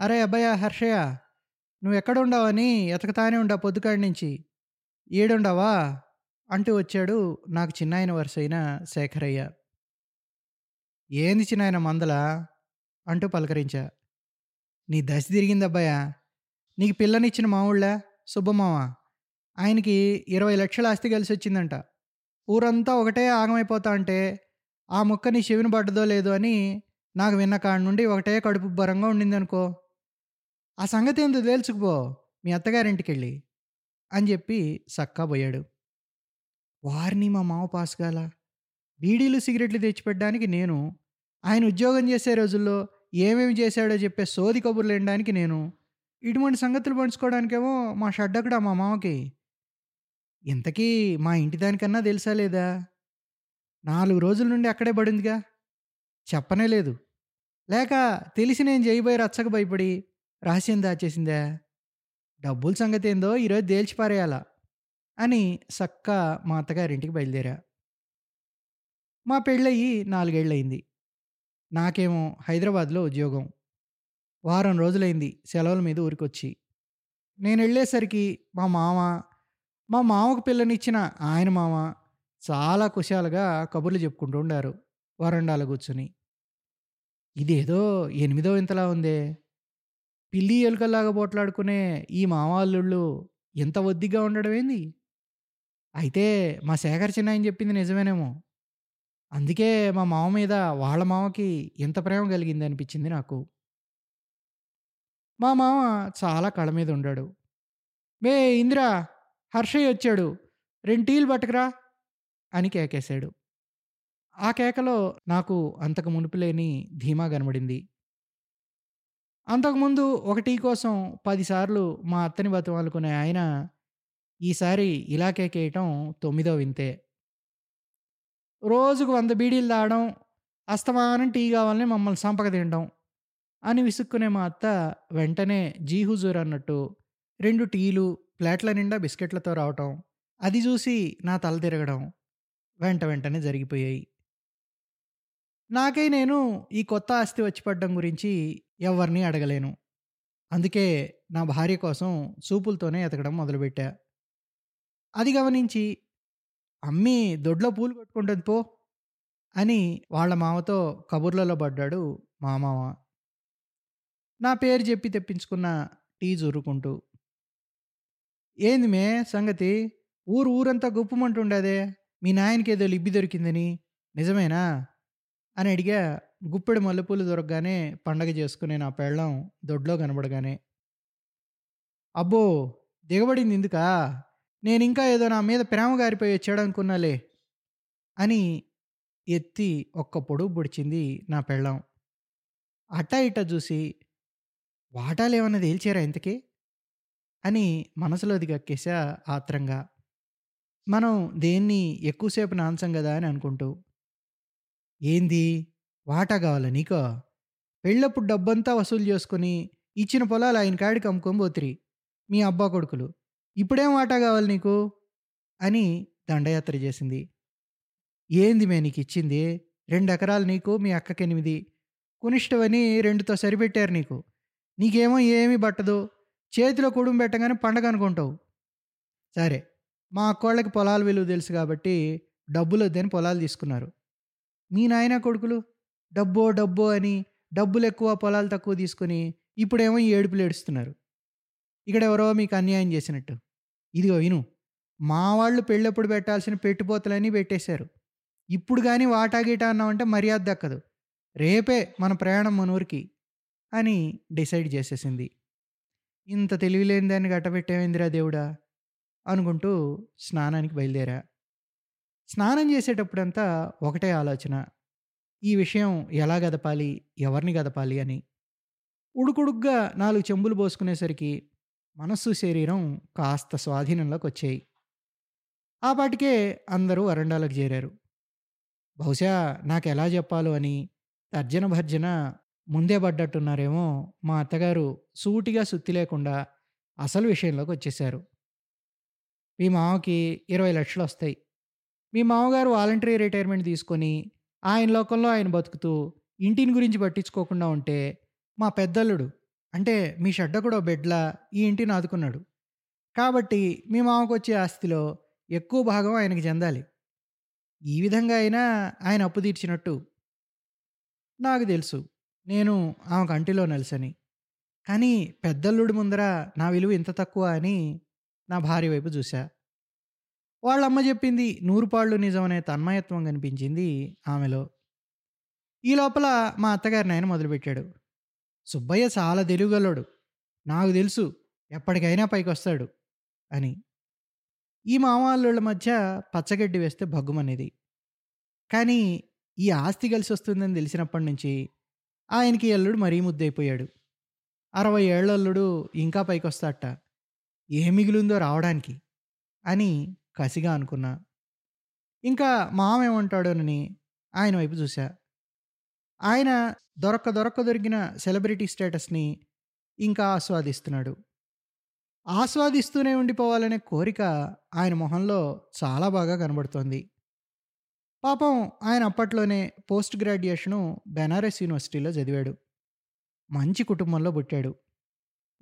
అరే అబ్బయ్య హర్షయ్య నువ్వు ఎక్కడుండవని ఎతకతానే ఉండా పొద్దుకాడి నుంచి. ఏడుండవా? అంటూ వచ్చాడు నాకు చిన్నాయన వరుస అయిన శేఖరయ్య. ఏంది చిన్నాయన మందల? అంటూ పలకరించా. నీ దశ తిరిగిందబ్బాయ నీకు పిల్లనిచ్చిన మావుళ్ళా? సుబ్బమావ ఆయనకి ఇరవై లక్షల ఆస్తి కలిసి వచ్చిందంట ఊరంతా ఒకటే ఆగమైపోతా అంటే ఆ ముక్క నీ చెవిని పడ్డదో లేదో అని నాకు విన్న కాడి నుండి ఒకటే కడుపు బరంగా ఉండిందనుకో. ఆ సంగతి ఏందో తేల్చుకుపో మీ అత్తగారింటికి వెళ్ళి అని చెప్పి సక్కా పోయాడు. వారిని మా మామ పాస్ కాల బీడీలు సిగరెట్లు తెచ్చిపెట్టడానికి నేను ఆయన ఉద్యోగం చేసే రోజుల్లో ఏమేమి చేశాడో చెప్పే సోది కబుర్లు వినడానికి నేను ఇటువంటి సంగతులు పంచుకోవడానికేమో మా షడ్డక్కడ మా మామకి. ఇంతకీ మా ఇంటి దానికన్నా తెలుసా లేదా? నాలుగు రోజుల నుండి అక్కడే పడిందిగా. చెప్పనే లేదు. లేక తెలిసి నేను చేయబోయే రచ్చకు భయపడి రహస్యం దాచేసిందే డబ్బుల సంగతి ఏందో ఈరోజు తేల్చిపారేయాల అని సక్క మా అత్తగారింటికి బయలుదేరా. మా పెళ్ళయి నాలుగేళ్ళయింది. నాకేమో హైదరాబాద్లో ఉద్యోగం. వారం రోజులైంది సెలవుల మీద ఊరికొచ్చి. నేను వెళ్ళేసరికి మా మామ మా మామకు పిల్లనిచ్చిన ఆయన మామ చాలా కుశాలుగా కబుర్లు చెప్పుకుంటూ ఉండారు. వరండాలో కూర్చుని. ఇదేదో ఎనిమిదో ఇంతలా ఉందే. పిల్లి ఎలుకల్లాగా పోట్లాడుకునే ఈ మావాళ్ళుళ్ళు ఎంత ఒద్దిగా ఉండడం ఏంది? అయితే మా శేఖర్ చిన్నాయని చెప్పింది నిజమేనేమో. అందుకే మా మామ మీద వాళ్ళ మామకి ఎంత ప్రేమ కలిగింది అనిపించింది నాకు. మా మామ చాలా కళ మీద ఉండాడు. మే ఇందిరా హర్షయ్య వచ్చాడు. రెండు టీలు పట్టుకురా అని కేకేశాడు. ఆ కేకలో నాకు అంతకు మునుపు లేని ధీమా కనబడింది. అంతకుముందు ఒక టీ కోసం పదిసార్లు మా అత్తని బతిమాలుకునే ఆయన ఈసారి ఇలా కేకేయటం తొమ్మిదో వింతే. రోజుకు వంద బీడీలు తాగడం అస్తమానం టీ కావాలని మమ్మల్ని సంపక తినడం అని విసుక్కునే మా అత్త వెంటనే జీ హుజూర్ అన్నట్టు రెండు టీలు ప్లేట్ల నిండా బిస్కెట్లతో రావటం అది చూసి నా తల తిరగడం వెంట వెంటనే జరిగిపోయాయి. నాకై నేను ఈ కొత్త ఆస్తి వచ్చి పడ్డం గురించి ఎవరిని అడగలేను. అందుకే నా భార్య కోసం చూపులతోనే ఎతకడం మొదలుపెట్టా. అది గమనించి అమ్మి దొడ్లో పూలు కొట్టుకుంటుంది పో అని వాళ్ళ మామతో కబుర్లలో పడ్డాడు మా మామ. నా పేరు చెప్పి తెప్పించుకున్న టీ జురుకుంటూ ఏంది మే సంగతి? ఊరు ఊరంతా గుప్పమంటుండేదే. మీ నాయనకి ఏదో లిబ్బి దొరికిందని. నిజమేనా? అని అడిగా గుప్పెడు మల్లెపూలు దొరకగానే పండగ చేసుకునే నా పెళ్ళం దొడ్లో కనబడగానే అబ్బో! దిగబడింది ఎందుకా? నేను ఇంకా ఏదో నా మీద ప్రేమ గారిపోయి వచ్చాడు అనుకున్నాలే అని ఎత్తి ఒక్క పొడుగు పొడిచింది నా పెళ్ళం. అట్టా ఇట్టా చూసి వాటాలేమన్నా తేల్చారా ఇంతకీ? అని మనసులోది కక్కేసా ఆత్రంగా. మనం దేన్ని ఎక్కువసేపు నాంచం కదా? అని అనుకుంటూ ఏంది? వాటా కావాలా నీకో? పెళ్ళప్పుడు డబ్బంతా వసూలు చేసుకుని ఇచ్చిన పొలాలు ఆయన కాడికి అమ్ముకొని పోతిరి మీ అబ్బా కొడుకులు. ఇప్పుడేం వాటా కావాలి నీకు? అని దండయాత్ర చేసింది. ఏంది మే నీకు ఇచ్చింది? రెండు ఎకరాలు నీకు మీ అక్కకి ఎనిమిది కునిష్టవని రెండుతో సరిపెట్టారు నీకు. నీకేమో ఏమీ పట్టదు చేతిలో కుడుం పెట్టగానే పండగ అనుకుంటావు. సరే మా అక్కోళ్ళకి పొలాల విలువ తెలుసు కాబట్టి డబ్బులు వద్దని పొలాలు తీసుకున్నారు. మీ నాయన కొడుకులు? డబ్బో డబ్బో అని డబ్బులు ఎక్కువ పొలాలు తక్కువ తీసుకుని ఇప్పుడేమో ఈ ఏడుపులు ఏడుస్తున్నారు. ఇక్కడ ఎవరో మీకు అన్యాయం చేసినట్టు. ఇదిగో విను మా వాళ్ళు పెళ్ళప్పుడు పెట్టాల్సిన పెట్టుపోతలన్నీ పెట్టేశారు. ఇప్పుడు కానీ వాటా గీటా అన్నామంటే మర్యాద దక్కదు. రేపే మన ప్రయాణం మన ఊరికి అని డిసైడ్ చేసేసింది. ఇంత తెలివిలేని దాన్ని గట్టబెట్టేమైందిరా దేవుడా? అనుకుంటూ స్నానానికి బయలుదేరా. స్నానం చేసేటప్పుడంతా ఒకటే ఆలోచన. ఈ విషయం ఎలా గదపాలి? ఎవరిని గదపాలి? అని ఉడుకుడుగ్గా నాలుగు చెంబులు పోసుకునేసరికి మనస్సు శరీరం కాస్త స్వాధీనంలోకి వచ్చాయి ఆ పాటికే అందరూ వరండాలకు చేరారు. బహుశా నాకు ఎలా చెప్పాలో అని తర్జన భర్జన ముందే పడ్డట్టున్నారేమో మా అత్తగారు సూటిగా సుత్తి లేకుండా అసలు విషయంలోకి వచ్చేశారు మీ మామకి ఇరవై లక్షలు వస్తాయి మీ మామగారు వాలంటరీ రిటైర్మెంట్ తీసుకొని ఆయన లోకంలో ఆయన బతుకుతూ ఇంటిని గురించి పట్టించుకోకుండా ఉంటే మా పెద్దల్లుడు అంటే మీ షడ్డకుడో బిడ్లా ఈ ఇంటిని ఆదుకున్నాడు. కాబట్టి మీ మామకొచ్చే ఆస్తిలో ఎక్కువ భాగం ఆయనకి చెందాలి. ఈ విధంగా అయినా ఆయన అప్పు తీర్చినట్టు. నాకు తెలుసు. నేను ఆమె కంటిలో నలిసని కానీ పెద్దల్లుడి ముందర నా విలువ ఇంత తక్కువ అని నా భార్య వైపు చూశా. వాళ్ళమ్మ చెప్పింది నూరుపాళ్ళు నిజమనే తన్మయత్వం కనిపించింది ఆమెలో. ఈ లోపల మా అత్తగారినాయన మొదలుపెట్టాడు. సుబ్బయ్య చాలా తెలివిగలోడు. నాకు తెలుసు ఎప్పటికైనా పైకొస్తాడు అని. ఈ మామల్లుళ్ళ మధ్య పచ్చగడ్డి వేస్తే భగ్గుమనేది. కానీ ఈ ఆస్తి కలిసొస్తుందని తెలిసినప్పటి నుంచి ఆయనకి అల్లుడు మరీ ముద్దయిపోయాడు. 60 ఏళ్ళ ఇంకా పైకొస్తాట ఏం మిగిలిందో రావడానికి అని కసిగా అనుకున్నా. ఇంకా మావేమంటాడోనని ఆయన వైపు చూశా. ఆయన దొరక్క దొరక్క దొరికిన సెలబ్రిటీ స్టేటస్‌ని ఇంకా ఆస్వాదిస్తున్నాడు. ఆస్వాదిస్తూనే ఉండిపోవాలనే కోరిక ఆయన మొహంలో చాలా బాగా కనబడుతోంది. పాపం ఆయన అప్పట్లోనే పోస్ట్ గ్రాడ్యుయేషను బెనారస్ యూనివర్సిటీలో చదివాడు. మంచి కుటుంబంలో పుట్టాడు.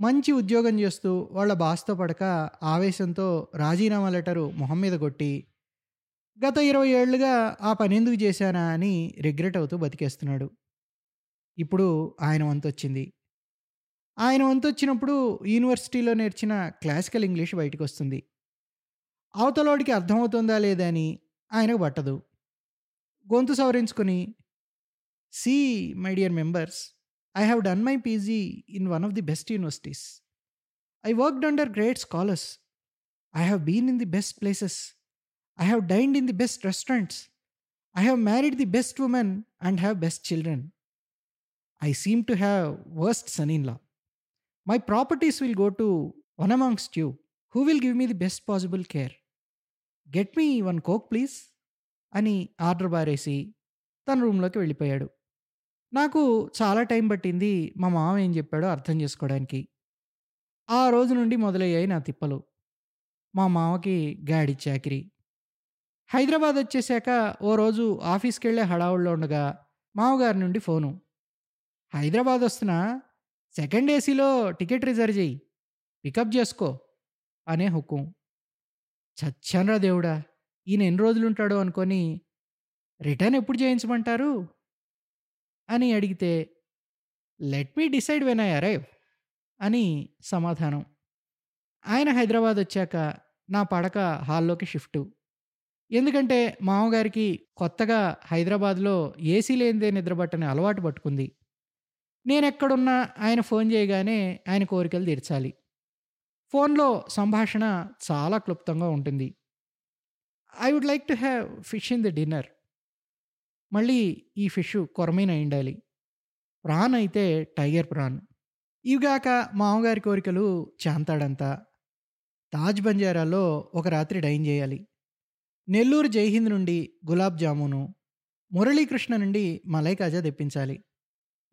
మంచి ఉద్యోగం చేస్తూ వాళ్ళ బాస్‌తో పడక ఆవేశంతో రాజీనామా లెటరు మొహం మీద కొట్టి, గత 20 ఏళ్ళుగా ఆ పని ఎందుకు చేశానా అని రిగ్రెట్ అవుతూ బతికేస్తున్నాడు. ఇప్పుడు ఆయన వంతొచ్చింది. ఆయన వంతొచ్చినప్పుడు యూనివర్సిటీలో నేర్చిన క్లాసికల్ ఇంగ్లీష్ బయటికొస్తుంది. అవతలోడికి అర్థమవుతుందా లేదా అని ఆయనకు పట్టదు. గొంతు సవరించుకొని see my dear members I have done my PG in one of the best universities. I worked under great scholars. I have been in the best places. I have dined in the best restaurants. I have married the best women and have best children. I seem to have worst son in law. My properties will go to one amongst you who will give me the best possible care. Get me one coke please అని order బారేసి తన రూమ్‌లోకి వెళ్ళిపోయాడు. నాకు చాలా time పట్టింది మా మామ ఏం చెప్పాడో అర్థం చేసుకోవడానికి. ఆ రోజు నుండి మొదలయ్యాయి నా తిప్పలు. మా మామకి గాడి చాకిరీ. హైదరాబాద్ వచ్చేసాక ఓ రోజు ఆఫీస్‌కెళ్ళే హడావుడిలో ఉండగా మామగారి నుండి ఫోను. హైదరాబాద్ వస్తున్నా సెకండ్ ఏసీలో టికెట్ రిజర్వ్ చేయి పికప్ చేసుకో అనే హుకుం. చచ్చానురా దేవుడా! ఈయన ఎన్ని రోజులుంటాడో అనుకోని రిటర్న్ ఎప్పుడు చేయించమంటారు? అని అడిగితే let me decide when I arrive అని సమాధానం. ఆయన హైదరాబాద్ వచ్చాక నా పడక హాల్లోకి షిఫ్టు. ఎందుకంటే మామగారికి కొత్తగా హైదరాబాద్‌లో ఏసీ లేనిదే నిద్రపట్టని అలవాటు పట్టుకుంది. నేను ఎక్కడున్నా ఆయన ఫోన్ చేయగానే ఆయన కోరికలు తీర్చాలి. ఫోన్‌లో సంభాషణ చాలా క్లుప్తంగా ఉంటుంది. I would like to have fish in the dinner. మళ్ళీ ఈ ఫిష్ కొరమైన ఉండాలి ప్రాన్ అయితే టైగర్ ప్రాన్. ఇవిగాక మామగారి కోరికలు చాంతాడంతా. తాజ్ బంజారాలో ఒక రాత్రి డైన్ చేయాలి. నెల్లూరు జైహింద్ నుండి గులాబ్ జామును, మురళీకృష్ణ నుండి మలై కాజా తెప్పించాలి.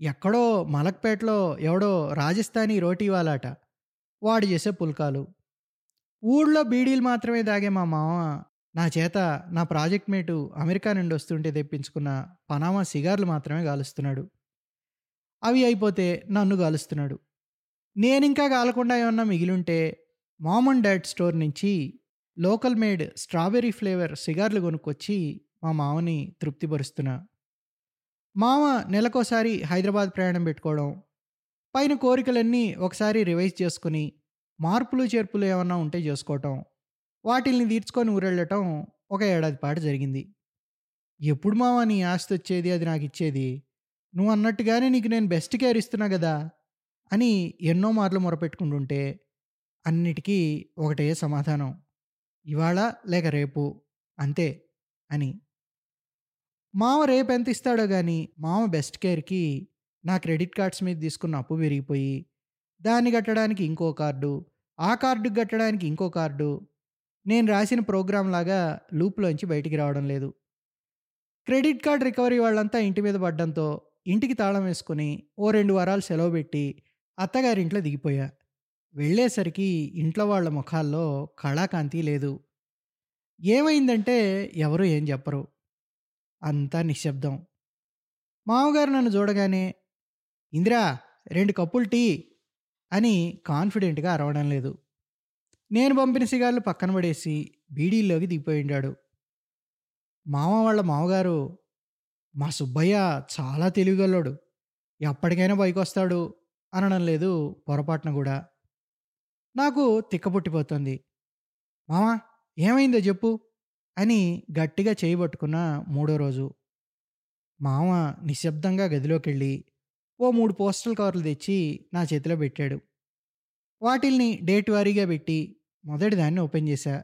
ఎక్కడో మలక్పేటలో ఎవడో రాజస్థానీ రోటీవాలాట. వాడు చేసే పుల్కాలు. ఊళ్ళో బీడీలు మాత్రమే తాగే మా మామ నా చేత నా ప్రాజెక్ట్ మేటు అమెరికా నుండి వస్తుంటే తెప్పించుకున్న పనామా సిగార్లు మాత్రమే గాలుస్తున్నాడు అవి అయిపోతే నన్ను గాలుస్తున్నాడు నేనింకా గాలకుండా ఏమన్నా మిగిలుంటే మామ్ అండ్ డాడ్ స్టోర్ నుంచి లోకల్ మేడ్ స్ట్రాబెర్రీ ఫ్లేవర్ సిగార్లు కొనుక్కొచ్చి మా మామని తృప్తిపరుస్తున్నా. మామ నెలకోసారి హైదరాబాద్ ప్రయాణం పెట్టుకోవడం, పైన కోరికలన్నీ ఒకసారి రివైజ్ చేసుకుని మార్పులు చేర్పులు ఏమన్నా ఉంటే చేసుకోవటం, వాటిల్ని తీర్చుకొని ఊరెళ్ళటం ఒక ఏడాది పాటు జరిగింది. ఎప్పుడు మావా నీ ఆస్తొచ్చేది అది నాకు ఇచ్చేది నువ్వు అన్నట్టుగానే నీకు నేను బెస్ట్ కేర్ ఇస్తున్నా కదా అని ఎన్నో మార్లు మొరపెట్టుకుంటుంటే అన్నిటికీ ఒకటే సమాధానం. ఇవాళ లేక రేపు అంతే అని. మామ ఎంత ఇస్తాడో కానీ మామ బెస్ట్ కేర్‌కి నా క్రెడిట్ కార్డ్స్ మీద తీసుకున్న అప్పు పెరిగిపోయి, దాన్ని కట్టడానికి ఇంకో కార్డు, ఆ కార్డుకి కట్టడానికి ఇంకో కార్డు. నేను రాసిన ప్రోగ్రామ్‌లాగా లూప్‌లోంచి బయటికి రావడం లేదు. క్రెడిట్ కార్డ్ రికవరీ వాళ్ళంతా ఇంటి మీద పడ్డంతో ఇంటికి తాళం వేసుకుని ఓ రెండు వారాలు సెలవు పెట్టి అత్తగారింట్లో దిగిపోయా. వెళ్ళేసరికి ఇంట్లో వాళ్ళ ముఖాల్లో కళాకాంతి లేదు. ఏమైందంటే ఎవరు ఏం చెప్పరు. అంతా నిశ్శబ్దం. మామగారు నన్ను చూడగానే ఇందిరా రెండు కప్పులు టీ అని కాన్ఫిడెంట్‌గా అరవడం లేదు. నేను పంపిన సిగార్లు పక్కన పడేసి బీడీల్లోకి దిగిపోయుండాడు. మామ వాళ్ళ మామగారు, "మా సుబ్బయ్య చాలా తెలివిగల్లోడు. ఎప్పటికైనా పైకొస్తాడు" అనడం లేదు పొరపాటున కూడా నాకు తిక్క పుట్టిపోతోంది. "మామ ఏమైందో చెప్పు అని గట్టిగా చేయబట్టుకున్న మూడో రోజు. మామ నిశ్శబ్దంగా గదిలోకి వెళ్ళి ఓ మూడు పోస్టల్ కవర్లు తెచ్చి నా చేతిలో పెట్టాడు. వాటిల్ని డేట్ వారీగా పెట్టి మొదటి దాన్ని ఓపెన్ చేశా.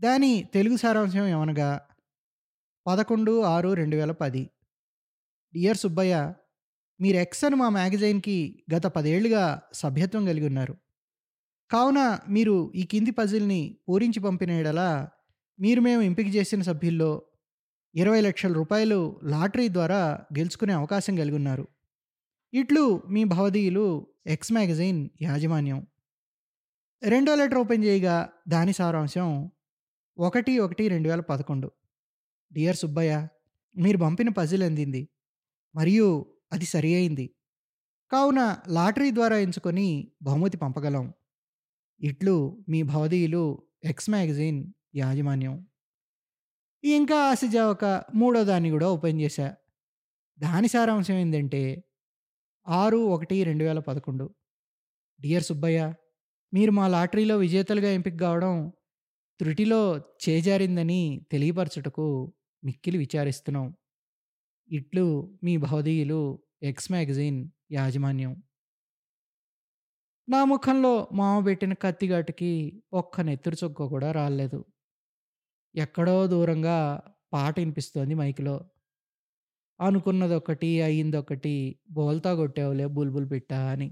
దాని తెలుగు సారాంశం ఏమనగా 11/6/2010 డియర్ సుబ్బయ్య! మీరు ఎక్స్ అని మా మ్యాగజైన్‌కి గత పదేళ్ళుగా సభ్యత్వం కలిగి ఉన్నారు. కావున మీరు ఈ కింది పజిల్‌ని పూరించి పంపిన ఎడలా మీరు మేము ఎంపిక చేసిన సభ్యుల్లో ఇరవై లక్షల రూపాయలు లాటరీ ద్వారా గెలుచుకునే అవకాశం కలిగి ఉన్నారు ఇట్లు మీ భవదీయులు ఎక్స్ మ్యాగజైన్ యాజమాన్యం. రెండో లెటర్ ఓపెన్ చేయగా దాని సారాంశం 1/1/2011 డియర్ సుబ్బయ్య! మీరు పంపిన పజిల్ అందింది. మరియు అది సరి అయింది. కావున లాటరీ ద్వారా ఎంచుకొని బహుమతి పంపగలం. ఇట్లు మీ భవదీయులు ఎక్స్ మ్యాగజైన్ యాజమాన్యం. ఇంకా ఆశజావక మూడో దాన్ని కూడా ఓపెన్ చేశా. దాని సారాంశం ఏంటంటే ఆరు ఒకటి రెండు వేల పదకొండు డియర్ సుబ్బయ్య! మీరు మా లాటరీలో విజేతలుగా ఎంపిక కావడం త్రుటిలో చేజారిందని తెలియపరచుటకు మిక్కిలి విచారిస్తున్నాం. ఇట్లు మీ భవదీయులు ఎక్స్ మ్యాగజైన్ యాజమాన్యం. నా ముఖంలో మామ పెట్టిన కత్తిఘాటుకి ఒక్క నెత్తురు చుక్క కూడా రాలేదు ఎక్కడో దూరంగా పాట వినిపిస్తోంది మైక్‌లో. అనుకున్నదొకటి, అయిందొకటి బోల్తా కొట్టావులే బుల్బుల్ పెట్టా అని.